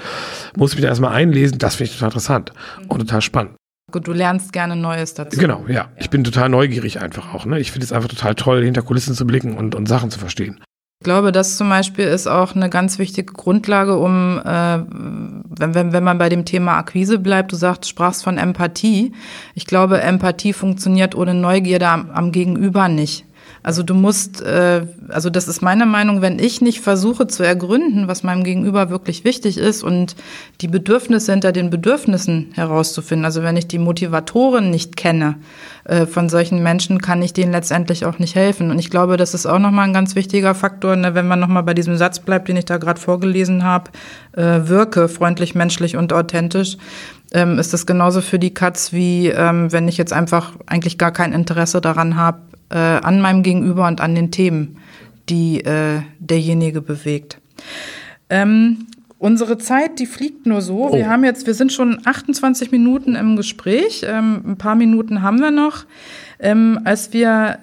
muss mich da erstmal einlesen. Das finde ich total interessant und total spannend. Gut, du lernst gerne Neues dazu. Genau, ja. Ich bin total neugierig einfach auch. Ne? Ich finde es einfach total toll, hinter Kulissen zu blicken und, und Sachen zu verstehen. Ich glaube, das zum Beispiel ist auch eine ganz wichtige Grundlage, um, äh, wenn, wenn, wenn man bei dem Thema Akquise bleibt, du sagst, sprachst von Empathie. Ich glaube, Empathie funktioniert ohne Neugierde am, am Gegenüber nicht. Also du musst, äh, also das ist meine Meinung, wenn ich nicht versuche zu ergründen, was meinem Gegenüber wirklich wichtig ist und die Bedürfnisse hinter den Bedürfnissen herauszufinden, also wenn ich die Motivatoren nicht kenne äh, von solchen Menschen, kann ich denen letztendlich auch nicht helfen. Und ich glaube, das ist auch nochmal ein ganz wichtiger Faktor, ne, wenn man nochmal bei diesem Satz bleibt, den ich da gerade vorgelesen habe, äh, wirke freundlich, menschlich und authentisch ähm, ist das genauso für die Katz, wie ähm, wenn ich jetzt einfach eigentlich gar kein Interesse daran habe, äh, an meinem Gegenüber und an den Themen, die äh, derjenige bewegt. Ähm, unsere Zeit, die fliegt nur so. Oh. Wir haben jetzt, wir sind schon 28 Minuten im Gespräch. Ähm, ein paar Minuten haben wir noch. Ähm, als wir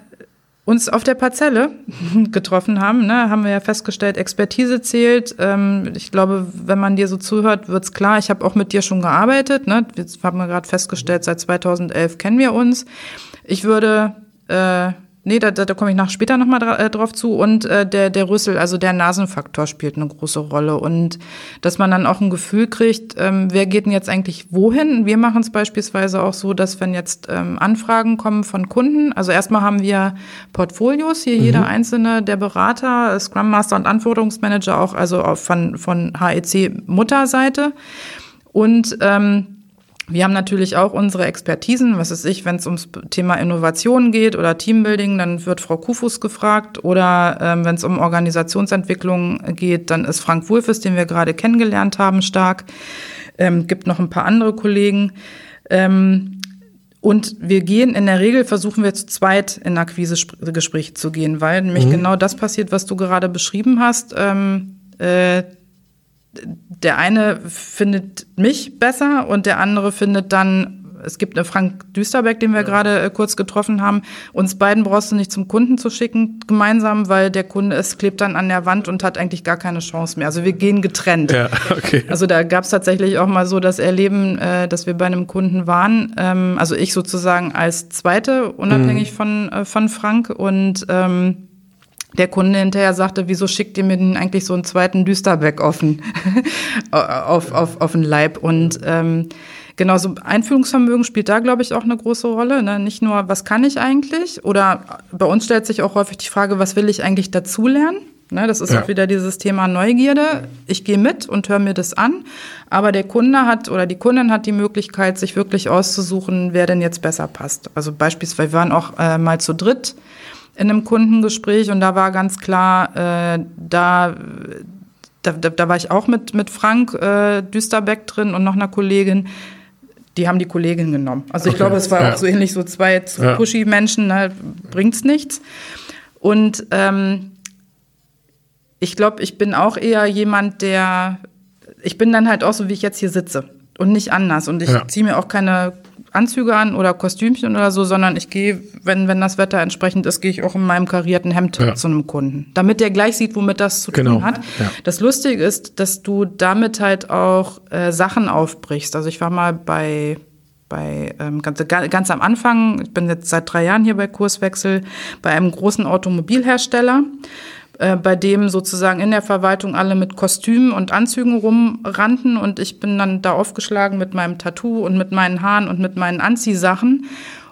uns auf der Parzelle getroffen haben, ne, haben wir ja festgestellt, Expertise zählt. Ähm, ich glaube, wenn man dir so zuhört, wird's klar. Ich habe auch mit dir schon gearbeitet. Ne? Jetzt haben wir gerade festgestellt, seit 2011 kennen wir uns. Ich würde äh, Nee, da, da, da komme ich nach später nochmal dra äh, drauf zu. Und äh, der, der Rüssel, also der Nasenfaktor spielt eine große Rolle. Und dass man dann auch ein Gefühl kriegt, ähm, wer geht denn jetzt eigentlich wohin? Wir machen es beispielsweise auch so, dass wenn jetzt ähm, Anfragen kommen von Kunden, also erstmal haben wir Portfolios, hier mhm. jeder einzelne der Berater, Scrum Master und Anforderungsmanager auch, also auch von, von HEC Mutterseite. Und ähm, wir haben natürlich auch unsere Expertisen, was ist ich, wenn es ums Thema Innovation geht oder Teambuilding, dann wird Frau Kufus gefragt oder ähm, wenn es um Organisationsentwicklung geht, dann ist Frank Wulfes, den wir gerade kennengelernt haben, stark. Ähm, gibt noch ein paar andere Kollegen. Ähm, und wir gehen in der Regel, versuchen wir zu zweit in Akquisegespräche zu gehen, weil nämlich mhm. genau das passiert, was du gerade beschrieben hast. Ähm, äh, der eine findet mich besser und der andere findet dann, es gibt eine Frank Düsterbeck, den wir ja. gerade äh, kurz getroffen haben. Uns beiden brauchst du nicht zum Kunden zu schicken, gemeinsam, weil der Kunde es klebt dann an der Wand und hat eigentlich gar keine Chance mehr. Also wir gehen getrennt. Ja, okay. Also da gab es tatsächlich auch mal so das Erleben, äh, dass wir bei einem Kunden waren. Ähm, also ich sozusagen als Zweite, unabhängig mhm. von, äh, von Frank und ähm, der Kunde hinterher sagte, wieso schickt ihr mir denn eigentlich so einen zweiten Düsterbeck offen auf, auf, auf den Leib? Und ähm, genau so Einfühlungsvermögen spielt da, glaube ich, auch eine große Rolle. Ne? Nicht nur, was kann ich eigentlich? Oder bei uns stellt sich auch häufig die Frage, was will ich eigentlich dazulernen? Ne, das ist ja. auch wieder dieses Thema Neugierde. Ich gehe mit und höre mir das an, aber der Kunde hat oder die Kundin hat die Möglichkeit, sich wirklich auszusuchen, wer denn jetzt besser passt. Also beispielsweise, wir waren auch äh, mal zu dritt in einem Kundengespräch und da war ganz klar, äh, da, da, da, war ich auch mit, mit Frank äh, Düsterbeck drin und noch einer Kollegin. Die haben die Kollegin genommen. Also ich okay. glaube, es war ja. auch so ähnlich, so zwei ja. Pushy-Menschen, ne, bringt's nichts. Und ähm, ich glaube, ich bin auch eher jemand, der, ich bin dann halt auch so, wie ich jetzt hier sitze und nicht anders. Und ich ja. ziehe mir auch keine Anzüge an oder Kostümchen oder so, sondern ich gehe, wenn, wenn das Wetter entsprechend ist, gehe ich auch in meinem karierten Hemd ja. zu einem Kunden. Damit der gleich sieht, womit das zu genau. tun hat. Ja. Das Lustige ist, dass du damit halt auch äh, Sachen aufbrichst. Also ich war mal bei bei ähm, ganz, ganz am Anfang, ich bin jetzt seit drei Jahren hier bei Kurswechsel, bei einem großen Automobilhersteller. Äh, bei dem sozusagen in der Verwaltung alle mit Kostümen und Anzügen rumrannten und ich bin dann da aufgeschlagen mit meinem Tattoo und mit meinen Haaren und mit meinen Anziehsachen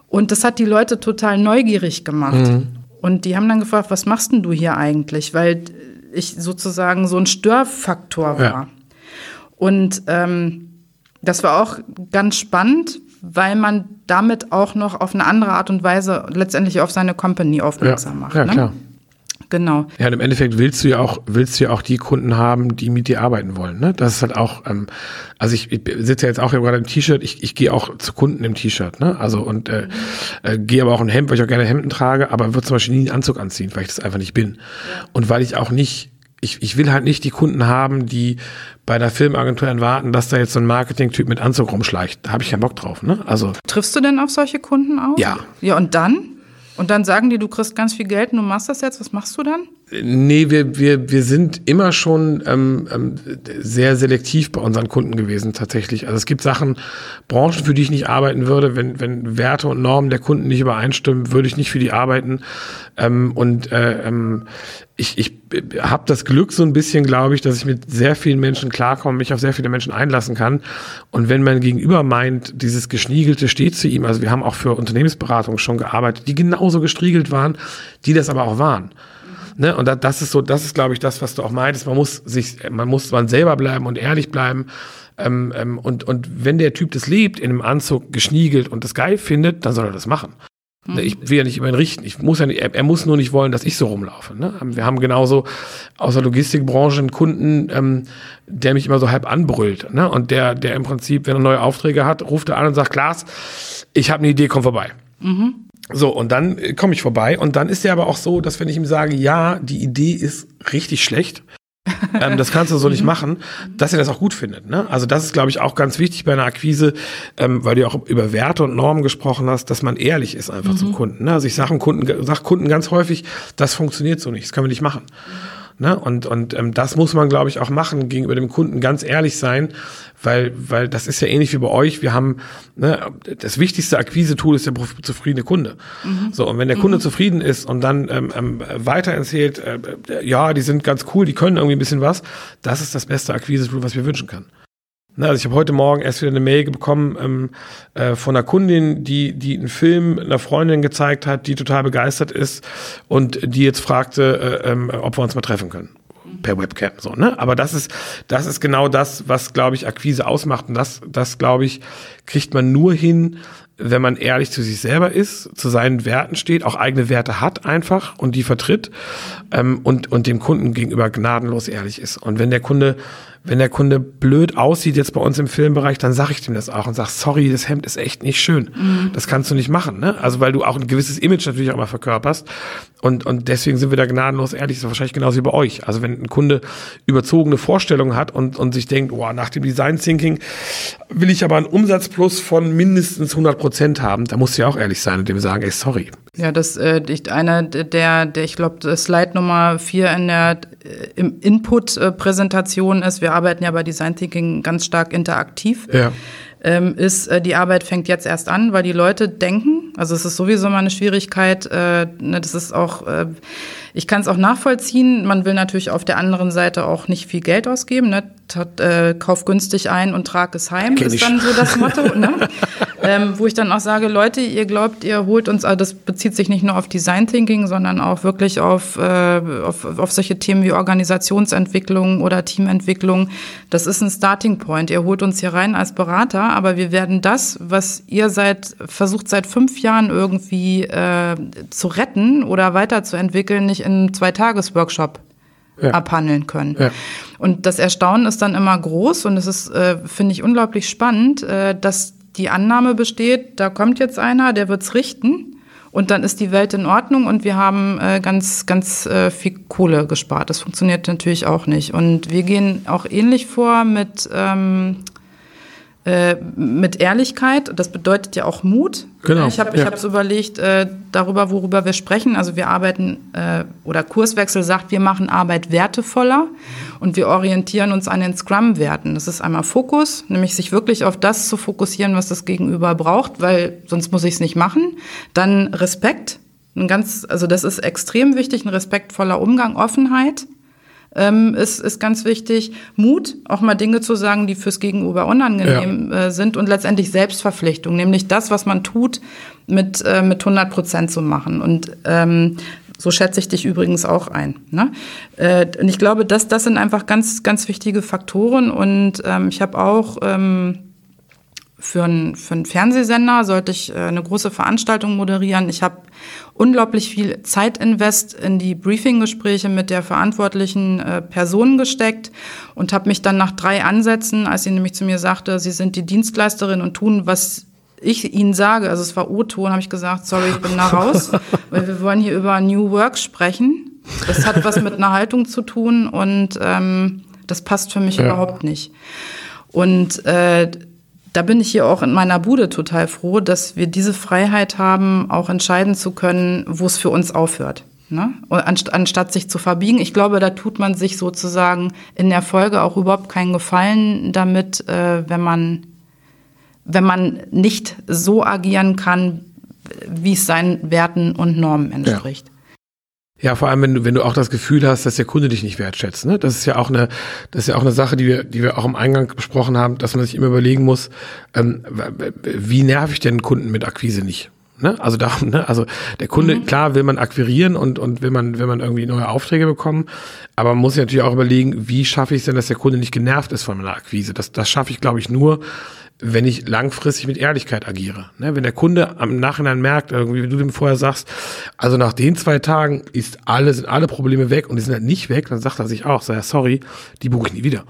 und das hat die Leute total neugierig gemacht. Mhm. Und die haben dann gefragt, was machst denn du hier eigentlich? Weil ich sozusagen so ein Störfaktor war. Ja. Und ähm, das war auch ganz spannend, weil man damit auch noch auf eine andere Art und Weise letztendlich auf seine Company aufmerksam ja. macht. Ja, ne? klar. Genau. Ja, und im Endeffekt willst du ja auch, willst du ja auch die Kunden haben, die mit dir arbeiten wollen. Ne? Das ist halt auch, ähm, also ich, ich sitze ja jetzt auch hier gerade im T-Shirt, ich, ich gehe auch zu Kunden im T-Shirt, ne? Also und äh, äh, gehe aber auch ein Hemd, weil ich auch gerne Hemden trage, aber würde zum Beispiel nie einen Anzug anziehen, weil ich das einfach nicht bin. Ja. Und weil ich auch nicht ich, ich will halt nicht die Kunden haben, die bei der Filmagentur erwarten, dass da jetzt so ein Marketing-Typ mit Anzug rumschleicht. Da habe ich keinen Bock drauf. Ne? Also Triffst du denn auf solche Kunden auch? Ja. Ja, und dann? Und dann sagen die, du kriegst ganz viel Geld und du machst das jetzt. Was machst du dann? Nee, wir, wir, wir sind immer schon ähm, ähm, sehr selektiv bei unseren Kunden gewesen, tatsächlich. Also es gibt Sachen, Branchen, für die ich nicht arbeiten würde. Wenn, wenn Werte und Normen der Kunden nicht übereinstimmen, würde ich nicht für die arbeiten. Ähm, und äh, ähm, ich, ich habe das Glück so ein bisschen, glaube ich, dass ich mit sehr vielen Menschen klarkomme, mich auf sehr viele Menschen einlassen kann. Und wenn mein Gegenüber meint, dieses Geschniegelte steht zu ihm, also wir haben auch für Unternehmensberatung schon gearbeitet, die genauso gestriegelt waren, die das aber auch waren. Ne? Und das ist so, das ist, glaube ich, das, was du auch meintest. Man muss sich, man muss man selber bleiben und ehrlich bleiben. Ähm, ähm, und, und wenn der Typ das lebt, in einem Anzug geschniegelt und das geil findet, dann soll er das machen. Mhm. Ich will ja nicht über ihn richten. Ich muss ja nicht, er, er, muss nur nicht wollen, dass ich so rumlaufe. Ne? Wir haben genauso aus der Logistikbranche einen Kunden, ähm, der mich immer so halb anbrüllt. Ne? Und der, der im Prinzip, wenn er neue Aufträge hat, ruft er an und sagt, Klaas, ich habe eine Idee, komm vorbei. Mhm. So, und dann äh, komme ich vorbei. Und dann ist er aber auch so, dass wenn ich ihm sage, ja, die Idee ist richtig schlecht, ähm, das kannst du so nicht mhm. machen, dass er das auch gut findet. Ne? Also das ist, glaube ich, auch ganz wichtig bei einer Akquise, ähm, weil du auch über Werte und Normen gesprochen hast, dass man ehrlich ist einfach mhm. zum Kunden. Ne? Also ich sage Kunden, sag Kunden ganz häufig, das funktioniert so nicht, das können wir nicht machen. Ne? Und, und ähm, das muss man, glaube ich, auch machen, gegenüber dem Kunden ganz ehrlich sein, weil, weil das ist ja ähnlich wie bei euch. Wir haben, ne, das wichtigste Akquise-Tool ist der zufriedene Kunde. Mhm. So, und wenn der Kunde mhm. zufrieden ist und dann ähm, ähm, weiter erzählt, äh, ja, die sind ganz cool, die können irgendwie ein bisschen was, das ist das beste Akquise-Tool, was wir wünschen können. Ne, also ich habe heute Morgen erst wieder eine Mail bekommen ähm, äh, von einer Kundin, die, die einen Film einer Freundin gezeigt hat, die total begeistert ist und die jetzt fragte, äh, äh, ob wir uns mal treffen können per Webcam so, ne? Aber das ist das ist genau das, was glaube ich Akquise ausmacht und das das glaube ich kriegt man nur hin, wenn man ehrlich zu sich selber ist, zu seinen Werten steht, auch eigene Werte hat einfach und die vertritt ähm, und und dem Kunden gegenüber gnadenlos ehrlich ist. Und wenn der Kunde wenn der Kunde blöd aussieht jetzt bei uns im Filmbereich, dann sage ich dem das auch und sag, sorry, das Hemd ist echt nicht schön. Mhm. Das kannst du nicht machen, ne? Also weil du auch ein gewisses Image natürlich auch immer verkörperst und und deswegen sind wir da gnadenlos ehrlich, das ist wahrscheinlich genauso wie bei euch. Also wenn ein Kunde überzogene Vorstellungen hat und und sich denkt, oh, nach dem Design Thinking will ich aber einen Umsatzplus von mindestens 100 Prozent haben, da musst du ja auch ehrlich sein und dem sagen, ey, sorry. Ja, das äh, einer der der ich glaube Slide Nummer vier in der äh, im Input Präsentation ist, wir arbeiten ja bei Design Thinking ganz stark interaktiv. Ja. Ähm, ist, äh, die Arbeit fängt jetzt erst an, weil die Leute denken, also es ist sowieso mal eine Schwierigkeit, äh, ne, das ist auch, äh, ich kann es auch nachvollziehen, man will natürlich auf der anderen Seite auch nicht viel Geld ausgeben, ne? Tat, äh, kauf günstig ein und trag es heim, Kenn ist ich. dann so das Motto. ne? ähm, wo ich dann auch sage, Leute, ihr glaubt, ihr holt uns, also das bezieht sich nicht nur auf Design Thinking, sondern auch wirklich auf, äh, auf, auf solche Themen wie Organisationsentwicklung oder Teamentwicklung. Das ist ein Starting Point. Ihr holt uns hier rein als Berater, aber wir werden das, was ihr seit versucht seit fünf Jahren irgendwie äh, zu retten oder weiterzuentwickeln, nicht in einem Zweitages-Workshop ja. abhandeln können. Ja. Und das Erstaunen ist dann immer groß und es ist, äh, finde ich, unglaublich spannend, äh, dass die Annahme besteht, da kommt jetzt einer, der wird's richten und dann ist die Welt in Ordnung und wir haben äh, ganz, ganz äh, viel Kohle gespart. Das funktioniert natürlich auch nicht. Und wir gehen auch ähnlich vor mit ähm, äh, mit Ehrlichkeit. Das bedeutet ja auch Mut. Genau. Ich habe ja. ich überlegt äh, darüber, worüber wir sprechen. Also wir arbeiten äh, oder Kurswechsel sagt, wir machen Arbeit wertevoller und wir orientieren uns an den Scrum-Werten. Das ist einmal Fokus, nämlich sich wirklich auf das zu fokussieren, was das Gegenüber braucht, weil sonst muss ich es nicht machen. Dann Respekt. Ein ganz, also das ist extrem wichtig, ein respektvoller Umgang, Offenheit ähm, ist, ist ganz wichtig. Mut, auch mal Dinge zu sagen, die fürs Gegenüber unangenehm ja. äh, sind und letztendlich Selbstverpflichtung, nämlich das, was man tut, mit, äh, mit 100 Prozent zu machen. Und ähm, so schätze ich dich übrigens auch ein. Ne? Äh, und ich glaube, dass das sind einfach ganz, ganz wichtige Faktoren. Und ähm, ich habe auch ähm, für einen, für einen Fernsehsender sollte ich äh, eine große Veranstaltung moderieren. Ich habe unglaublich viel Zeitinvest in die Briefinggespräche mit der verantwortlichen äh, Person gesteckt und habe mich dann nach drei Ansätzen, als sie nämlich zu mir sagte, sie sind die Dienstleisterin und tun, was ich ihnen sage, also es war O-Ton, habe ich gesagt, sorry, ich bin da raus, weil wir wollen hier über New Work sprechen. Das hat was mit einer Haltung zu tun und ähm, das passt für mich ja. überhaupt nicht. Und äh, da bin ich hier auch in meiner Bude total froh, dass wir diese Freiheit haben, auch entscheiden zu können, wo es für uns aufhört. Ne? Anstatt sich zu verbiegen. Ich glaube, da tut man sich sozusagen in der Folge auch überhaupt keinen Gefallen damit, äh, wenn man, wenn man nicht so agieren kann, wie es seinen Werten und Normen entspricht. Ja. Ja, vor allem, wenn du, wenn du auch das Gefühl hast, dass der Kunde dich nicht wertschätzt. Ne? Das ist ja auch eine, das ist ja auch eine Sache, die wir, die wir auch im Eingang besprochen haben, dass man sich immer überlegen muss, ähm, wie nerv ich denn Kunden mit Akquise nicht? Ne? Also da, ne? also der Kunde, mhm. klar will man akquirieren und, und will man, will man irgendwie neue Aufträge bekommen, aber man muss sich natürlich auch überlegen, wie schaffe ich es denn, dass der Kunde nicht genervt ist von meiner Akquise? Das, das schaffe ich, glaube ich, nur, wenn ich langfristig mit Ehrlichkeit agiere. Ne? Wenn der Kunde am Nachhinein merkt, irgendwie, wie du dem vorher sagst, also nach den zwei Tagen ist alle, sind alle Probleme weg und die sind halt nicht weg, dann sagt er sich auch, sei sorry, die buche ich nie wieder.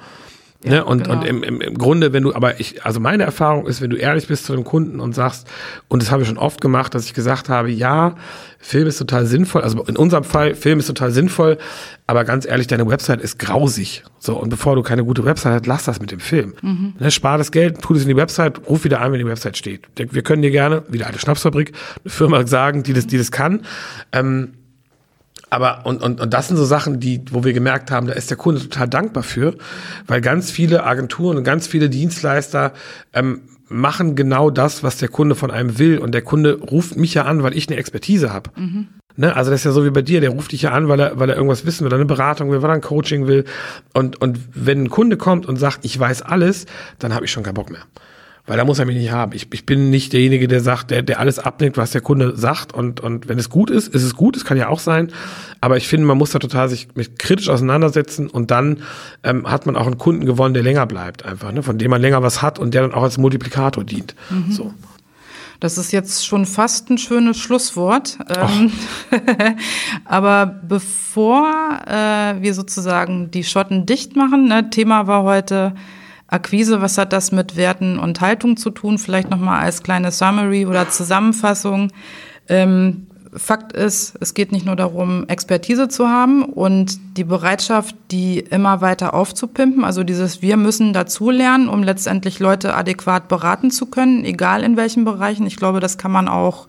Ja, ne? Und, genau. und im, im, im Grunde, wenn du, aber ich, also meine Erfahrung ist, wenn du ehrlich bist zu dem Kunden und sagst, und das habe ich schon oft gemacht, dass ich gesagt habe, ja, Film ist total sinnvoll, also in unserem Fall, Film ist total sinnvoll, aber ganz ehrlich, deine Website ist grausig. So, und bevor du keine gute Website hast, lass das mit dem Film. Mhm. Ne, spar das Geld, tu das in die Website, ruf wieder an, wenn die Website steht. Wir können dir gerne, wieder eine Schnapsfabrik, eine Firma sagen, die das, die das kann. Ähm, aber und, und, und das sind so Sachen, die, wo wir gemerkt haben, da ist der Kunde total dankbar für, weil ganz viele Agenturen und ganz viele Dienstleister ähm, machen genau das, was der Kunde von einem will. Und der Kunde ruft mich ja an, weil ich eine Expertise habe. Mhm. Ne? Also das ist ja so wie bei dir, der ruft dich ja an, weil er, weil er irgendwas wissen will, oder eine Beratung will, weil er ein Coaching will. Und, und wenn ein Kunde kommt und sagt, ich weiß alles, dann habe ich schon keinen Bock mehr weil da muss er mich nicht haben. Ich, ich bin nicht derjenige, der sagt, der, der alles abnickt, was der Kunde sagt. Und, und wenn es gut ist, ist es gut, es kann ja auch sein. Aber ich finde, man muss da total sich mit kritisch auseinandersetzen und dann ähm, hat man auch einen Kunden gewonnen, der länger bleibt, einfach, ne? von dem man länger was hat und der dann auch als Multiplikator dient. Mhm. So. Das ist jetzt schon fast ein schönes Schlusswort. Ähm, aber bevor äh, wir sozusagen die Schotten dicht machen, ne, Thema war heute Akquise, was hat das mit Werten und Haltung zu tun? Vielleicht nochmal als kleine Summary oder Zusammenfassung. Ähm, Fakt ist, es geht nicht nur darum, Expertise zu haben und die Bereitschaft, die immer weiter aufzupimpen. Also dieses Wir müssen dazulernen, um letztendlich Leute adäquat beraten zu können, egal in welchen Bereichen. Ich glaube, das kann man auch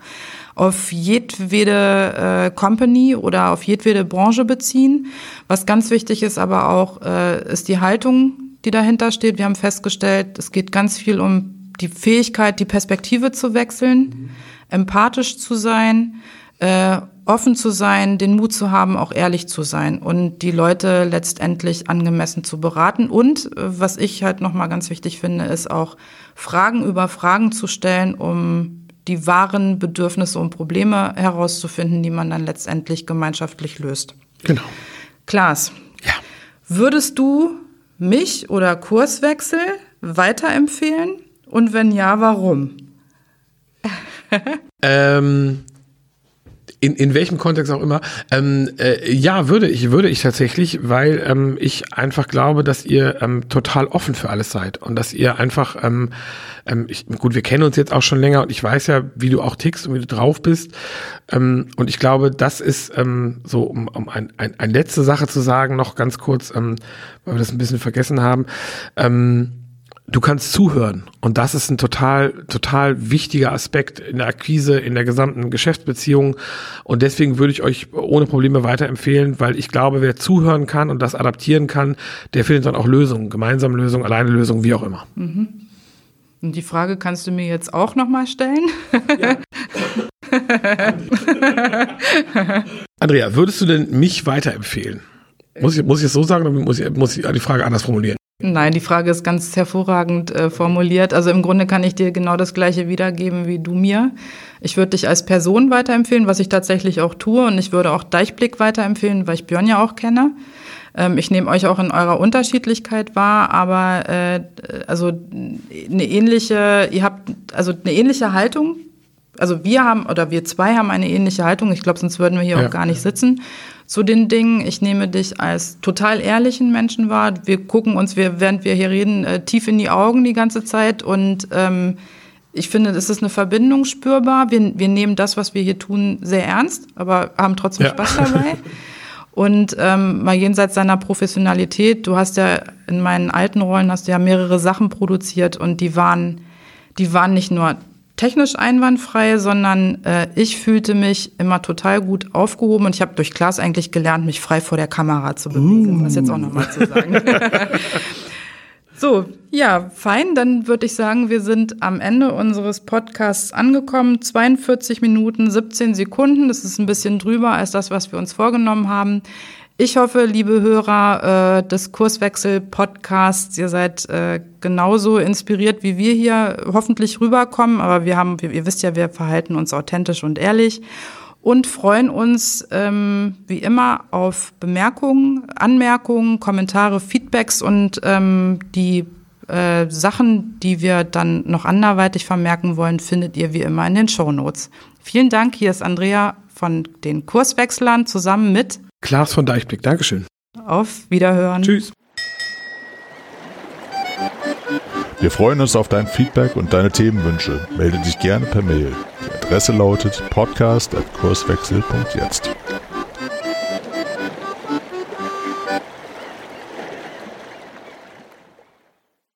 auf jedwede äh, Company oder auf jedwede Branche beziehen. Was ganz wichtig ist aber auch, äh, ist die Haltung, die dahinter steht. Wir haben festgestellt, es geht ganz viel um die Fähigkeit, die Perspektive zu wechseln, mhm. empathisch zu sein, äh, offen zu sein, den Mut zu haben, auch ehrlich zu sein und die Leute letztendlich angemessen zu beraten. Und äh, was ich halt nochmal ganz wichtig finde, ist auch Fragen über Fragen zu stellen, um die wahren Bedürfnisse und Probleme herauszufinden, die man dann letztendlich gemeinschaftlich löst. Genau. Klaas, Ja. würdest du mich oder Kurswechsel weiterempfehlen? Und wenn ja, warum? Ähm, in, in welchem Kontext auch immer. Ähm, äh, ja, würde ich, würde ich tatsächlich, weil ähm, ich einfach glaube, dass ihr ähm, total offen für alles seid und dass ihr einfach, ähm, ähm, ich, gut, wir kennen uns jetzt auch schon länger und ich weiß ja, wie du auch tickst und wie du drauf bist. Ähm, und ich glaube, das ist ähm, so, um, um ein, ein, eine letzte Sache zu sagen, noch ganz kurz, ähm, weil wir das ein bisschen vergessen haben. Ähm, du kannst zuhören und das ist ein total total wichtiger Aspekt in der Akquise in der gesamten Geschäftsbeziehung und deswegen würde ich euch ohne Probleme weiterempfehlen, weil ich glaube, wer zuhören kann und das adaptieren kann, der findet dann auch Lösungen, gemeinsame Lösungen, alleine Lösungen, wie auch immer. Und die Frage kannst du mir jetzt auch nochmal stellen? Andrea, würdest du denn mich weiterempfehlen? Muss ich, muss ich es so sagen oder muss ich, muss ich die Frage anders formulieren? Nein, die Frage ist ganz hervorragend äh, formuliert. Also im Grunde kann ich dir genau das Gleiche wiedergeben wie du mir. Ich würde dich als Person weiterempfehlen, was ich tatsächlich auch tue. Und ich würde auch Deichblick weiterempfehlen, weil ich Björn ja auch kenne. Ähm, ich nehme euch auch in eurer Unterschiedlichkeit wahr, aber äh, also eine ähnliche, ihr habt also eine ähnliche Haltung. Also wir haben oder wir zwei haben eine ähnliche Haltung. Ich glaube, sonst würden wir hier Ja. auch gar nicht sitzen zu den Dingen. Ich nehme dich als total ehrlichen Menschen wahr. Wir gucken uns, wir, während wir hier reden, äh, tief in die Augen die ganze Zeit. Und ähm, ich finde, es ist eine Verbindung spürbar. Wir, wir nehmen das, was wir hier tun, sehr ernst, aber haben trotzdem Ja. Spaß dabei. Und ähm, mal jenseits seiner Professionalität, du hast ja in meinen alten Rollen hast du ja mehrere Sachen produziert und die waren, die waren nicht nur technisch einwandfrei, sondern äh, ich fühlte mich immer total gut aufgehoben und ich habe durch Klaas eigentlich gelernt, mich frei vor der Kamera zu bewegen. Das jetzt auch nochmal zu sagen. So, ja, fein. Dann würde ich sagen, wir sind am Ende unseres Podcasts angekommen. 42 Minuten, 17 Sekunden. Das ist ein bisschen drüber als das, was wir uns vorgenommen haben. Ich hoffe, liebe Hörer äh, des Kurswechsel-Podcasts, ihr seid äh, genauso inspiriert, wie wir hier hoffentlich rüberkommen. Aber wir haben, ihr wisst ja, wir verhalten uns authentisch und ehrlich und freuen uns ähm, wie immer auf Bemerkungen, Anmerkungen, Kommentare, Feedbacks und ähm, die äh, Sachen, die wir dann noch anderweitig vermerken wollen, findet ihr wie immer in den Show Notes. Vielen Dank. Hier ist Andrea von den Kurswechslern zusammen mit Klaas von Deichblick, Dankeschön. Auf Wiederhören. Tschüss. Wir freuen uns auf dein Feedback und deine Themenwünsche. Melde dich gerne per Mail. Die Adresse lautet podcast.kurswechsel.jetzt.